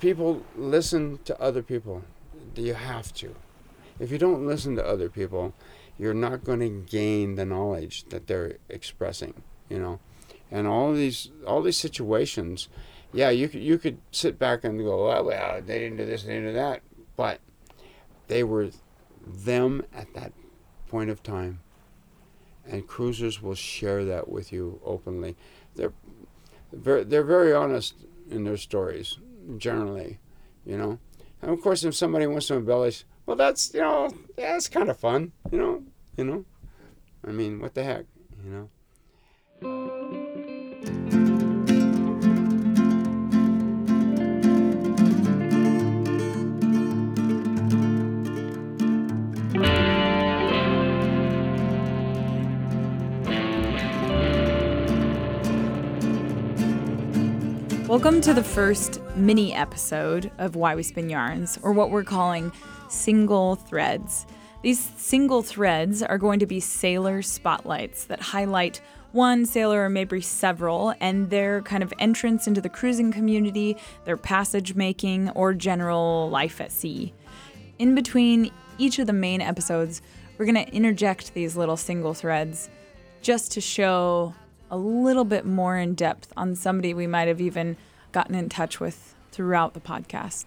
people listen to other people. You have to. If you don't listen to other people, you're not going to gain the knowledge that they're expressing. You know, and all these all these situations, yeah, you could you could sit back and go, oh, well, they didn't do this, they didn't do that, but they were them at that point of time. And cruisers will share that with you openly. They're very, they're very honest in their stories, generally, you know. And of course, if somebody wants to embellish, well, that's you know, it's kind of fun, you know, you know. I mean, what the heck, you know. Welcome to the first mini episode of Why We Spin Yarns, or what we're calling single threads. These single threads are going to be sailor spotlights that highlight one sailor or maybe several and their kind of entrance into the cruising community, their passage making, or general life at sea. In between each of the main episodes, we're going to interject these little single threads just to show a little bit more in depth on somebody we might have even gotten in touch with throughout the podcast.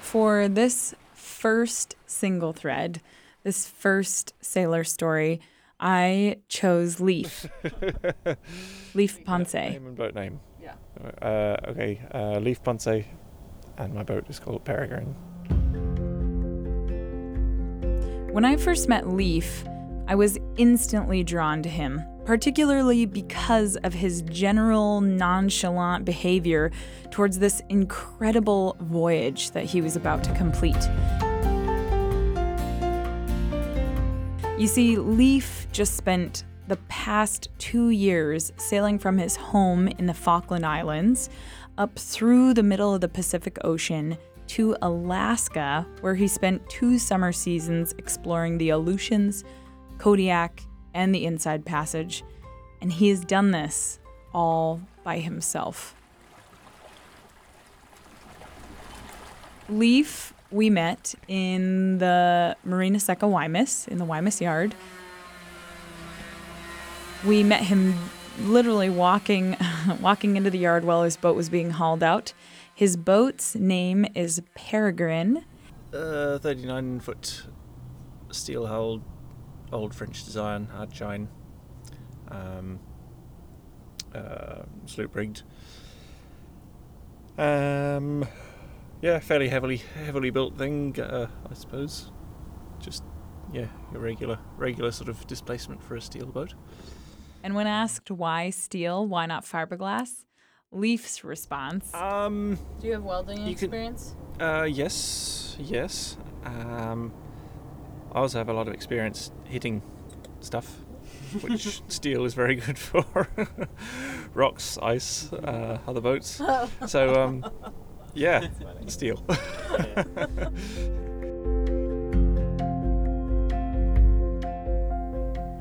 For this first single thread, this first sailor story, I chose Leiv. Leiv Poncet. Name and boat name. Yeah. Uh, okay, uh, Leiv Poncet, and my boat is called Peregrine. When I first met Leiv, I was instantly drawn to him, particularly because of his general nonchalant behavior towards this incredible voyage that he was about to complete. You see, Leiv just spent the past two years sailing from his home in the Falkland Islands up through the middle of the Pacific Ocean to Alaska, where he spent two summer seasons exploring the Aleutians, Kodiak, and the Inside Passage. And he has done this all by himself. Leiv, we met in the Marina Seca Guaymas, in the Guaymas Yard. We met him literally walking walking into the yard while his boat was being hauled out. His boat's name is Peregrine. Uh, 39 foot steel hulled, old French design, hard chine, um, uh, sloop rigged. Um, yeah, fairly heavily heavily built thing, uh, I suppose. Just yeah, your regular regular sort of displacement for a steel boat. And when asked why steel, why not fiberglass, Leiv's response. Um, Do you have welding you could- experience? Uh, yes, yes. Um, I also have a lot of experience hitting stuff, which steel is very good for. Rocks, ice, uh, other boats. So, um, yeah, steel.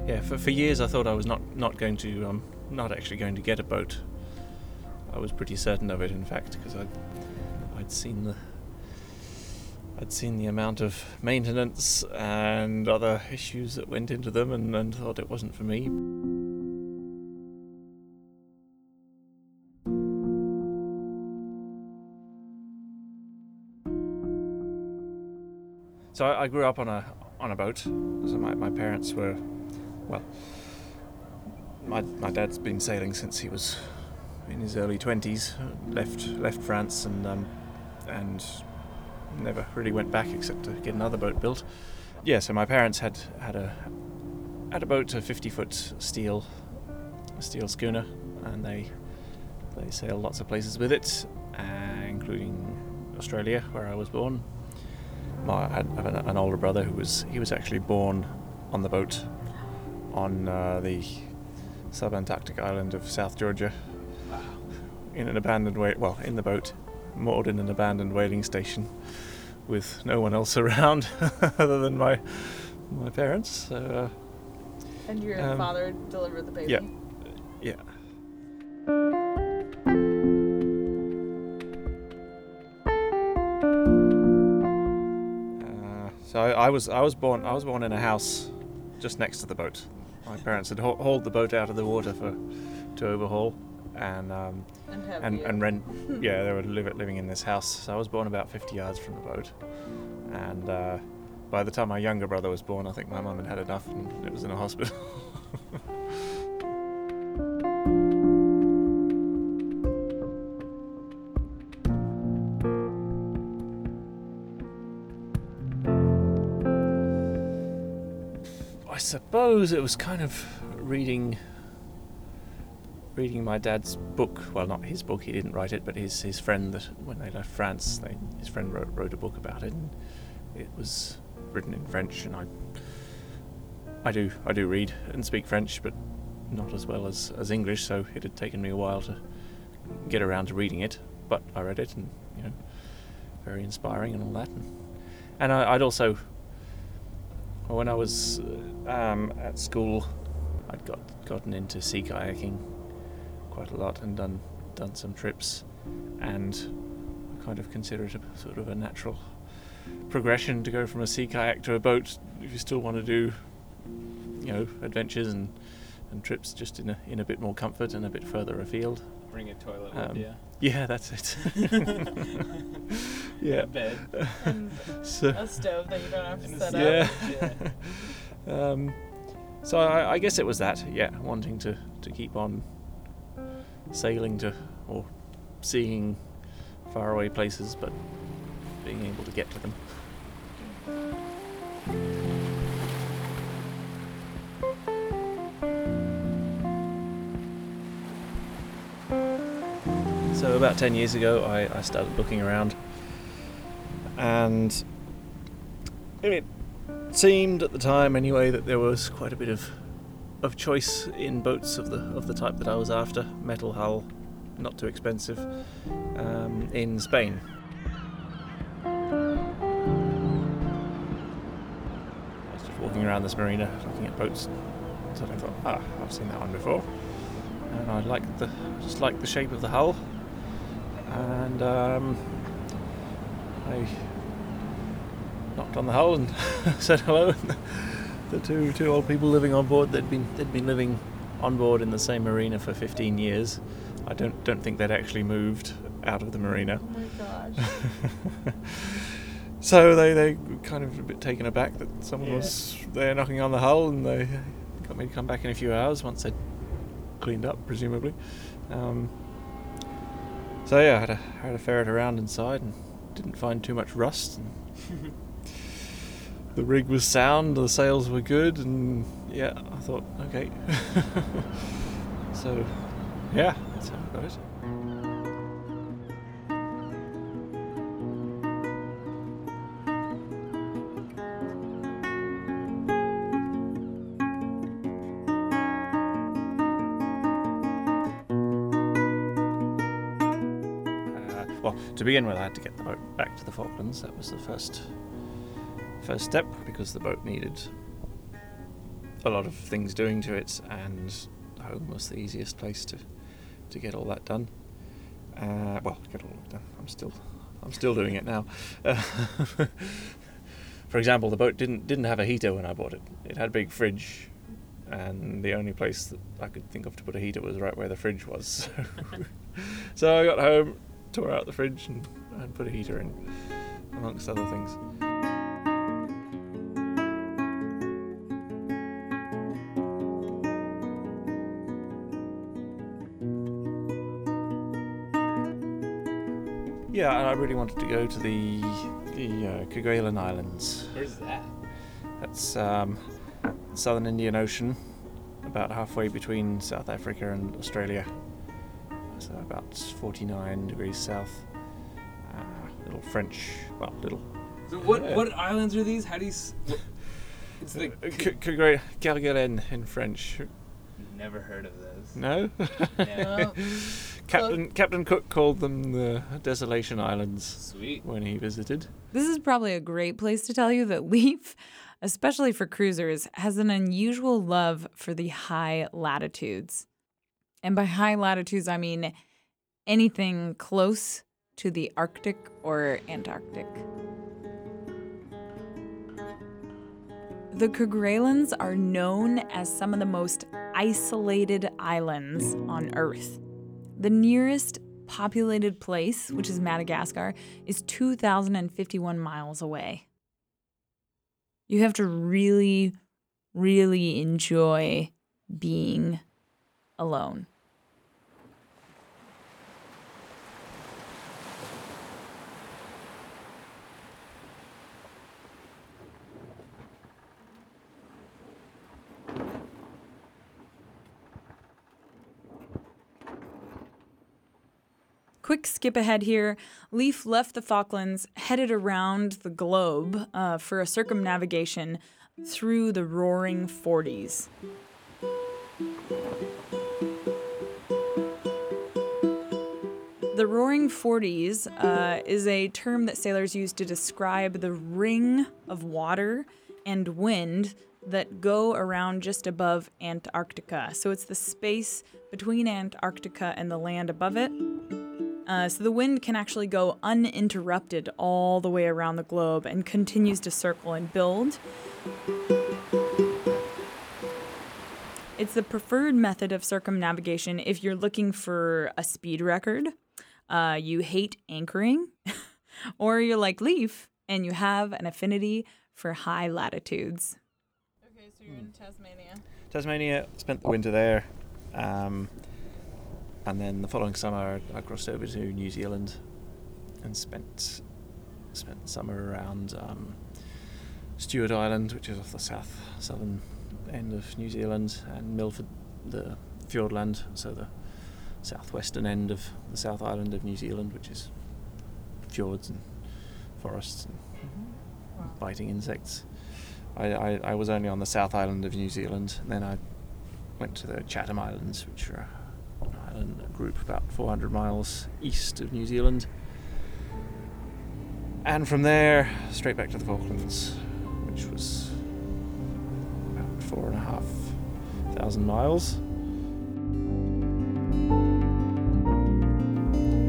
yeah, for, for years I thought I was not, not going to, um, not actually going to get a boat. I was pretty certain of it, in fact, because I'd, I'd seen the I'd seen the amount of maintenance and other issues that went into them and, and thought it wasn't for me. So I, I grew up on a on a boat. So my, my parents were well my, my dad's been sailing since he was in his early twenties. Left left France and um, and never really went back except to get another boat built. Yeah, so my parents had had a had a boat, a 50 foot steel steel schooner, and they they sail lots of places with it, uh, including Australia, where I was born. My, I have an, older brother who was he was actually born on the boat on uh, the subantarctic island of South Georgia in an abandoned wa- well in the boat moored in an abandoned whaling station with no one else around other than my my parents. So, uh, And your Um, father delivered the baby. yeah. yeah. So I, I was I was born I was born in a house just next to the boat. My parents had haul- hauled the boat out of the water for to overhaul, and um, And and, and rent. yeah, they were live, living in this house. So I was born about 50 yards from the boat, and uh, by the time my younger brother was born, I think my mum had had enough and it was in a hospital. suppose it was kind of reading reading my dad's book. Well, not his book; he didn't write it, but his his friend that when they left France, they, his friend wrote, wrote a book about it, and it was written in French. And I I do I do read and speak French, but not as well as as English. So it had taken me a while to get around to reading it, but I read it, and you know, very inspiring and all that. And, and I, I'd also when I was uh, um, at school, I'd got gotten into sea kayaking quite a lot and done done some trips, and I kind of consider it a sort of a natural progression to go from a sea kayak to a boat if you still want to do, you know, adventures and and trips just in a in a bit more comfort and a bit further afield. Bring a toilet Um, with you. Yeah, that's it. yeah. Bed. And So. a stove that you don't have to And a set Yeah. up. um, so I, I guess it was that, yeah, wanting to, to keep on sailing to or seeing faraway places, but being able to get to them. So about ten years ago, I, I started looking around, and it seemed at the time, anyway, that there was quite a bit of of choice in boats of the of the type that I was after, metal hull, not too expensive, um, in Spain. I was just walking around this marina, looking at boats. So I thought, ah, I've seen that one before, and I liked the just like the shape of the hull, and um, I knocked on the hull and said hello. the two two old people living on board they'd been they'd been living on board in the same marina for 15 years. I don't don't think they'd actually moved out of the marina. Oh my gosh. So they, they were kind of a bit taken aback that someone Yeah. was there knocking on the hull, and they got me to come back in a few hours once they'd cleaned up, presumably. Um, so yeah, I had a, had a ferret around inside and didn't find too much rust. The rig was sound, the sails were good, and yeah, I thought, okay. so yeah, that's how it. Uh, begin with, I had to get the boat back to the Falklands. That was the first first step because the boat needed a lot of things doing to it, and home was the easiest place to to get all that done. Uh, well, get all done. I'm still I'm still doing it now. Uh, for example, the boat didn't didn't have a heater when I bought it. It had a big fridge, and the only place that I could think of to put a heater was right where the fridge was. So I got home, tore out the fridge, and, and put a heater in, amongst other things. Yeah, and I really wanted to go to the the uh, Kerguelen Islands. Where's that? That's um, southern Indian Ocean, about halfway between South Africa and Australia. So about 49 degrees south. Uh, little French, well, little. So what Yeah. what islands are these? How do you? s- What, it's the Uh, K- Kerguelen Kerguelen in French. Never heard of those. No. No. Captain Captain Cook called them the Desolation Islands Sweet. when he visited. This is probably a great place to tell you that Leiv, especially for cruisers, has an unusual love for the high latitudes. And by high latitudes, I mean anything close to the Arctic or Antarctic. The Kerguelens are known as some of the most isolated islands on Earth. The nearest populated place, which is Madagascar, is 2,051 miles away. You have to really, really enjoy being alone. Quick skip ahead here. Leiv left the Falklands, headed around the globe uh, for a circumnavigation through the roaring 40s. The roaring 40s uh, is a term that sailors use to describe the ring of water and wind that go around just above Antarctica. So it's the space between Antarctica and the land above it. Uh, so the wind can actually go uninterrupted all the way around the globe and continues to circle and build. It's the preferred method of circumnavigation if you're looking for a speed record, uh, you hate anchoring, or you're like Leiv and you have an affinity for high latitudes. Okay, so you're in Tasmania. Tasmania spent the winter there, um, and then the following summer I crossed over to New Zealand and spent spent the summer around um, Stewart Island, which is off the south southern end of New Zealand, and Milford, the Fiordland, so the southwestern end of the South Island of New Zealand, which is fjords and forests and Wow. biting insects. I, I, I was only on the South Island of New Zealand, and then I went to the Chatham Islands, which are an a group about 400 miles east of New Zealand. And from there, straight back to the Falklands, which was about four and a half thousand miles.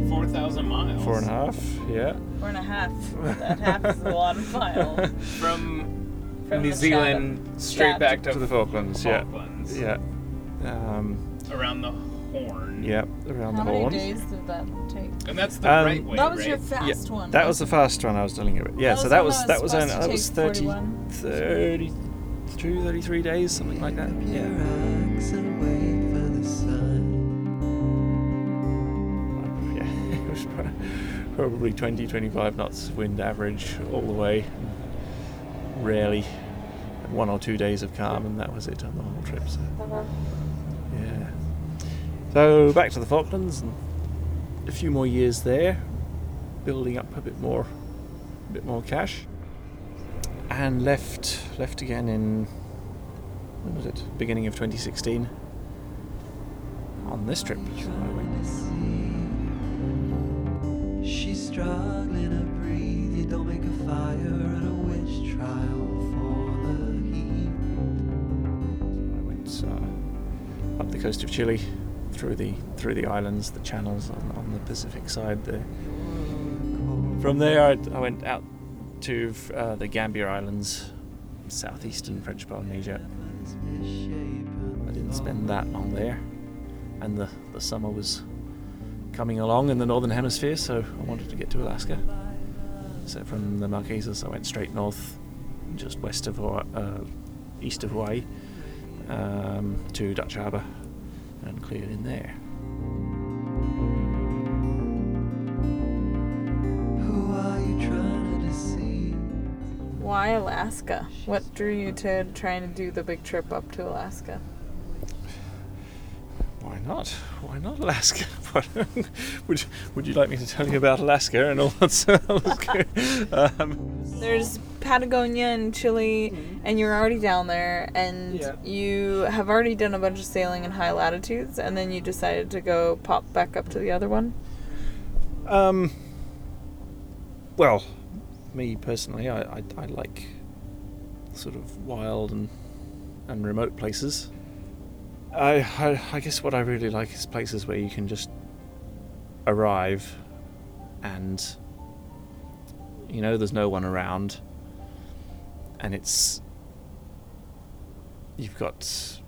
Four thousand miles. Four and a half, yeah. Four and a half. That half is a lot of miles. From, From New the Zealand straight Chatham. back to, To the Falklands, yeah. Falklands. Yeah. Um, Around the Horn. yeah, around How the many Horn. days did that take? And that's the Um, right way, that was right? your fast one. That was the wasn't fast one I was telling you about. Yeah, That so was that was that that was was only, that was take 30, 41. 32, 33 days, something like that. Yeah. Relax and wait for the sun. Yeah, it was probably 20, 25 knots wind average all the way. Rarely one or two days of calm, and that was it on the whole trip. So, yeah. So back to the Falklands and a few more years there, building up a bit more, a bit more cash, and left left again in when was it? Beginning of 2016. On this trip, I went She's struggling to breathe. You don't make a fire at a witch trial for the heat. I went uh, up the coast of Chile, through the through the islands, the channels on, on the Pacific side there. From there, I, I went out to uh, the Gambier Islands, southeastern French Polynesia. I didn't spend that long there, and the, the summer was coming along in the northern hemisphere, so I wanted to get to Alaska. So from the Marquesas, I went straight north, just west of uh, east of Hawaii, um, to Dutch Harbour, and cleared in there. Who are you trying to deceive? Why Alaska? What drew you to trying to do the big trip up to Alaska? Why not? Why not Alaska? Would Would you like me to tell you about Alaska and all that? Alaska? um, There's Patagonia and Chile, and you're already down there, and Yeah. you have already done a bunch of sailing in high latitudes, and then you decided to go pop back up to the other one. Um. Well, me personally, I, I, I like sort of wild and and remote places. I, I I guess what I really like is places where you can just arrive and you know there's no one around and it's you've got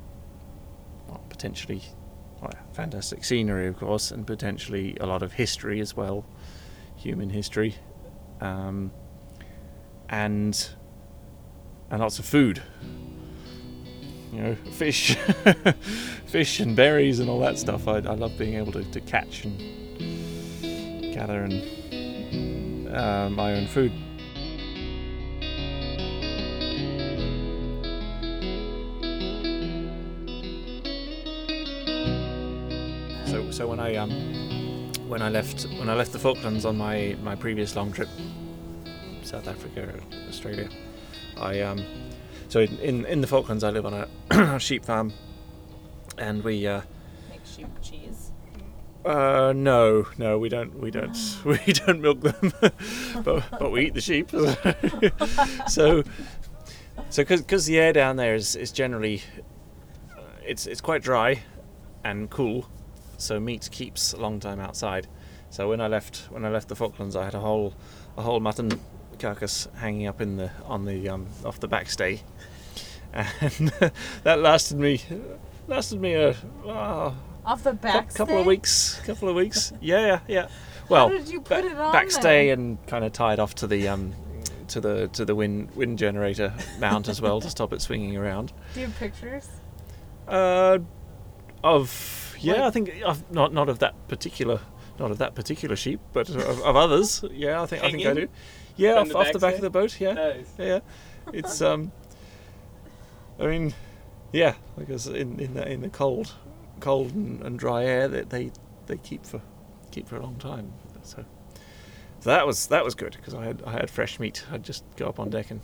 well, potentially well, fantastic scenery, of course, and potentially a lot of history as well, human history, um, and and lots of food. You know, fish, fish and berries and all that stuff. I, I love being able to, to catch and gather and uh, my own food. So, when I um, when I left when I left the Falklands on my, my previous long trip, South Africa, Australia, I um, so in, in, in the Falklands I live on a sheep farm, and we uh, Make sheep cheese. uh, no, no, we don't. We don't. We don't milk them, but but we eat the sheep. so, so because the air down there is is generally, uh, it's it's quite dry, and cool, so meat keeps a long time outside. So when I left when I left the Falklands, I had a whole a whole mutton carcass hanging up in the on the um, off the backstay, and that lasted me lasted me a. ah, Off the back. couple of weeks. Couple of weeks. Yeah, yeah, yeah. Well, did you put it on backstay there? and kind of tied off to the um to the to the wind wind generator mount as well to stop it swinging around. Do you have pictures? Uh, of yeah, I think of, not not of that particular not of that particular sheep, but of, of others. Yeah, I think I think I do. Yeah, off, the off the back of the boat. Yeah, Nice. yeah. It's um. I mean, yeah, because in in the in the cold, cold and, and dry air, that they they keep for keep for a long time. So, so that was that was good because I had I had fresh meat. I'd just go up on deck and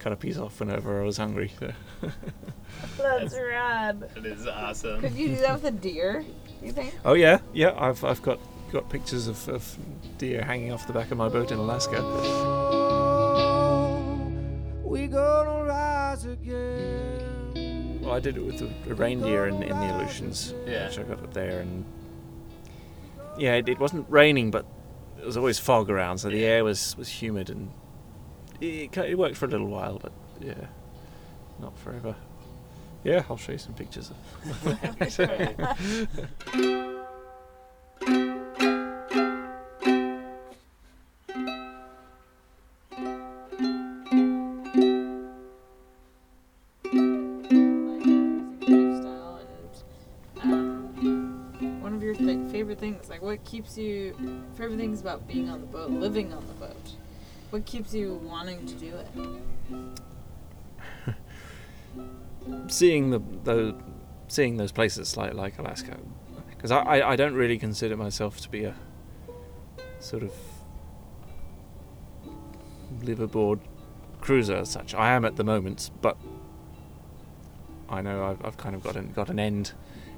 cut a piece off whenever I was hungry. That's rad. It is awesome. Could you do that with a deer? You think? oh yeah, yeah. I've I've got got pictures of, of deer hanging off the back of my boat in Alaska. We gonna rise again. Well, I did it with a, a reindeer in, in the Aleutians, Yeah. which I got up there, and yeah, it, it wasn't raining, but there was always fog around, so the air was, was humid, and it, it worked for a little while, but yeah, not forever. Yeah, I'll show you some pictures of. lifestyle and one of your favorite things like what keeps you favorite things about being on the boat living on the boat what keeps you wanting to do it seeing the, the seeing those places like like Alaska, because I, I I don't really consider myself to be a sort of liveaboard cruiser as such. I am at the moment, but I know I've, I've kind of got an, got an end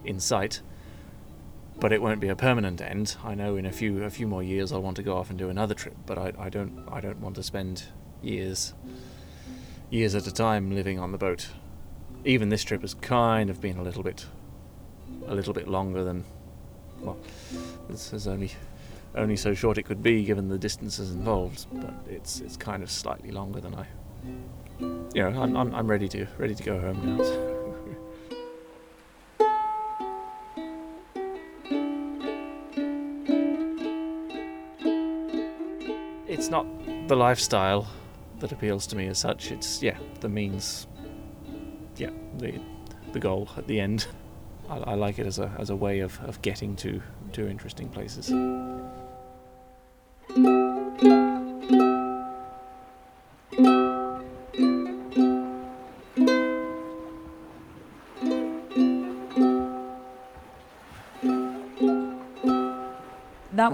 in sight. But it won't be a permanent end. I know in a few a few more years I'll want to go off and do another trip, but I, I don't I don't want to spend years years at a time living on the boat even this trip has kind of been a little bit a little bit longer than well this is only only so short it could be given the distances involved but it's it's kind of slightly longer than I you know I'm, I'm, I'm ready to ready to go home now it's not the lifestyle that appeals to me as such it's yeah the means yeah, the the goal at the end. I, I like it as a as a way of, of getting to to interesting places.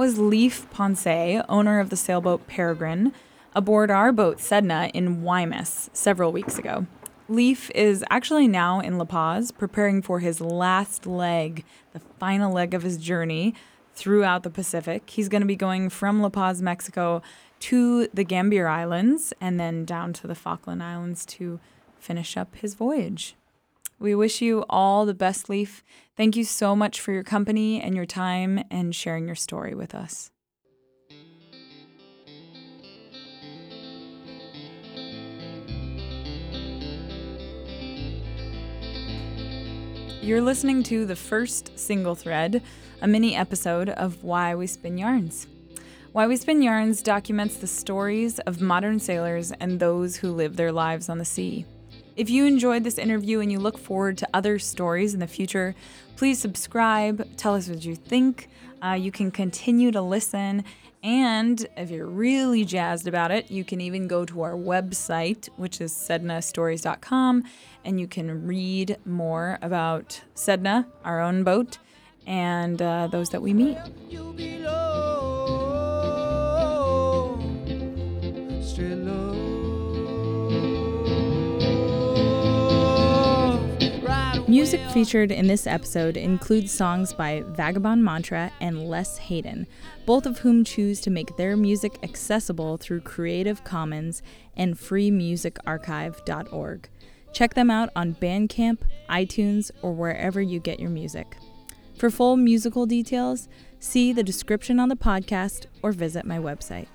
Was Leiv Poncet, owner of the sailboat Peregrine. aboard our boat Sedna in Guaymas several weeks ago. Leiv is actually now in La Paz preparing for his last leg, the final leg of his journey throughout the Pacific. He's going to be going from La Paz, Mexico to the Gambier Islands and then down to the Falkland Islands to finish up his voyage. We wish you all the best, Leiv. Thank you so much for your company and your time and sharing your story with us. You're listening to the first single thread, a mini episode of Why We Spin Yarns. Why We Spin Yarns documents the stories of modern sailors and those who live their lives on the sea. If you enjoyed this interview and you look forward to other stories in the future, please subscribe, tell us what you think. Uh, you can continue to listen, and if you're really jazzed about it, you can even go to our website, which is sednastories.com, and you can read more about Sedna, our own boat, and uh, those that we meet. Music featured in this episode includes songs by Vagabond Mantra and Les Hayden, both of whom choose to make their music accessible through Creative Commons and freemusicarchive.org. Check them out on Bandcamp, iTunes, or wherever you get your music. For full musical details, see the description on the podcast or visit my website.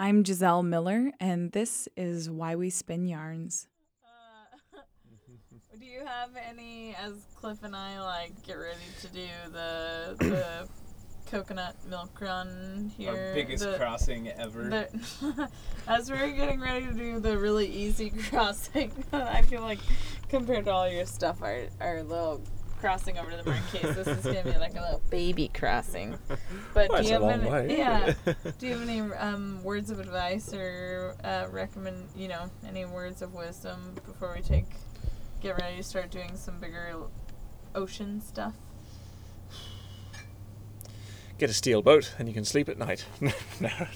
I'm Giselle Miller, and this is Why We Spin Yarns. Uh, do you have any, as Cliff and I like get ready to do the the coconut milk run here? Our biggest the, crossing ever. the- as we're getting ready to do the really easy crossing, I feel like compared to all your stuff, our our little crossing over to the Marquise, this is gonna be like a little baby crossing. But Well, do you a have long any? Yeah. Do you have any um, words of advice or uh, recommend? You know, any words of wisdom before we take get ready to start doing some bigger ocean stuff? Get a steel boat and you can sleep at night. no,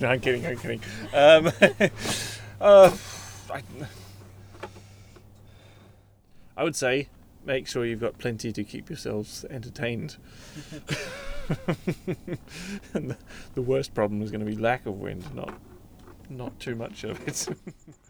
no, I'm kidding. I'm kidding. Um, uh, I, I would say make sure you've got plenty to keep yourselves entertained. and the, the worst problem is going to be lack of wind, not not too much of it.